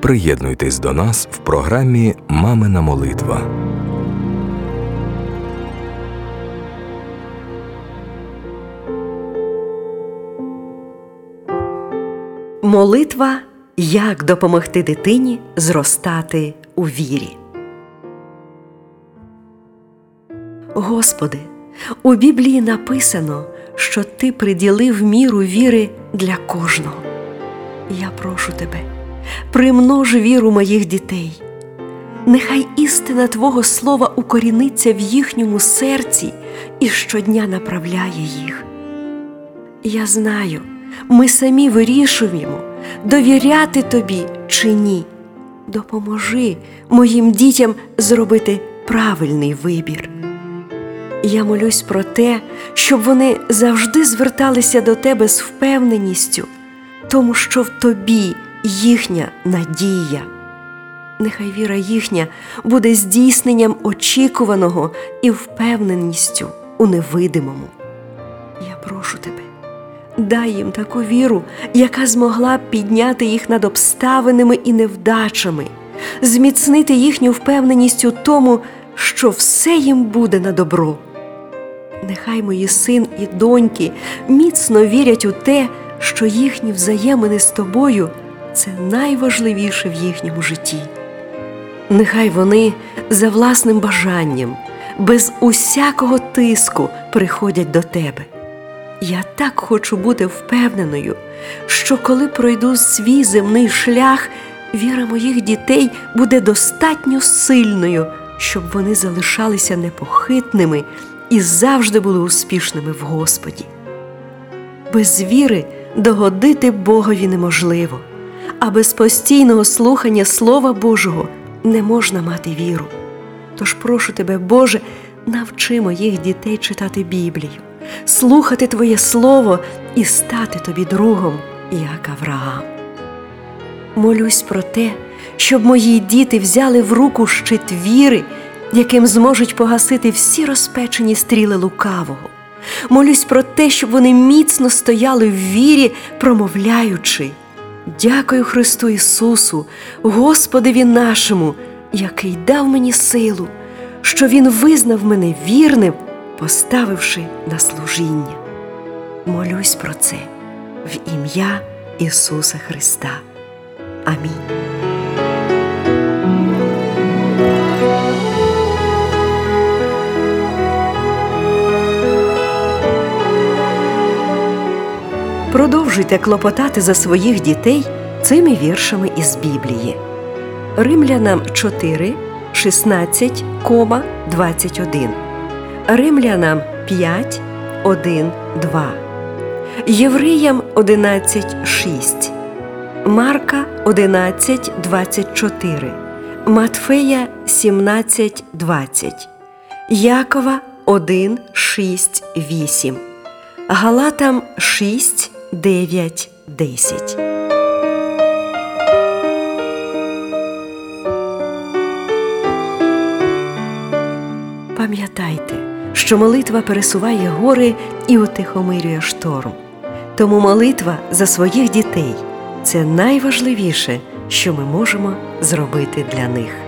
Приєднуйтесь до нас в програмі Мамина молитва. Молитва як допомогти дитині зростати у вірі. Господи, у Біблії написано, що Ти приділив міру віри для кожного. Я прошу Тебе, примнож віру моїх дітей. Нехай істина Твого Слова укоріниться в їхньому серці і щодня направляє їх. Я знаю, ми самі вирішуємо, довіряти тобі чи ні. Допоможи моїм дітям зробити правильний вибір. Я молюсь про те, щоб вони завжди зверталися до тебе з впевненістю, тому що в тобі їхня надія. Нехай віра їхня буде здійсненням очікуваного і впевненістю у невидимому. Я прошу тебе, дай їм таку віру, яка змогла б підняти їх над обставинами і невдачами, зміцнити їхню впевненість у тому, що все їм буде на добро. Нехай мої син і доньки міцно вірять у те, що їхні взаємини з тобою це найважливіше в їхньому житті. Нехай вони за власним бажанням, без усякого тиску приходять до тебе. Я так хочу бути впевненою, що коли пройду свій земний шлях, віра моїх дітей буде достатньо сильною, щоб вони залишалися непохитними і завжди були успішними в Господі. Без віри догодити Богові неможливо, а без постійного слухання Слова Божого не можна мати віру. Тож прошу тебе, Боже, навчи моїх дітей читати Біблію, слухати Твоє Слово і стати тобі другом, як Авраам. Молюсь про те, щоб мої діти взяли в руку щит віри, яким зможуть погасити всі розпечені стріли лукавого. Молюсь про те, щоб вони міцно стояли в вірі, промовляючи. Дякую Христу Ісусу, Господеві нашому, який дав мені силу, що Він визнав мене вірним, поставивши на служіння. Молюсь про це в ім'я Ісуса Христа. Амінь. Продовжуйте клопотати за своїх дітей цими віршами із Біблії. Римлянам 4, 16, 21. Римлянам 5, 1, 2. Євреям 11, 6. Марка 11, 24. Матфея 17, 20. Якова 1, 6, 8. Галатам 6, 9, 10. Пам'ятайте, що молитва пересуває гори і утихомирює шторм. Тому молитва за своїх дітей це найважливіше, що ми можемо зробити для них.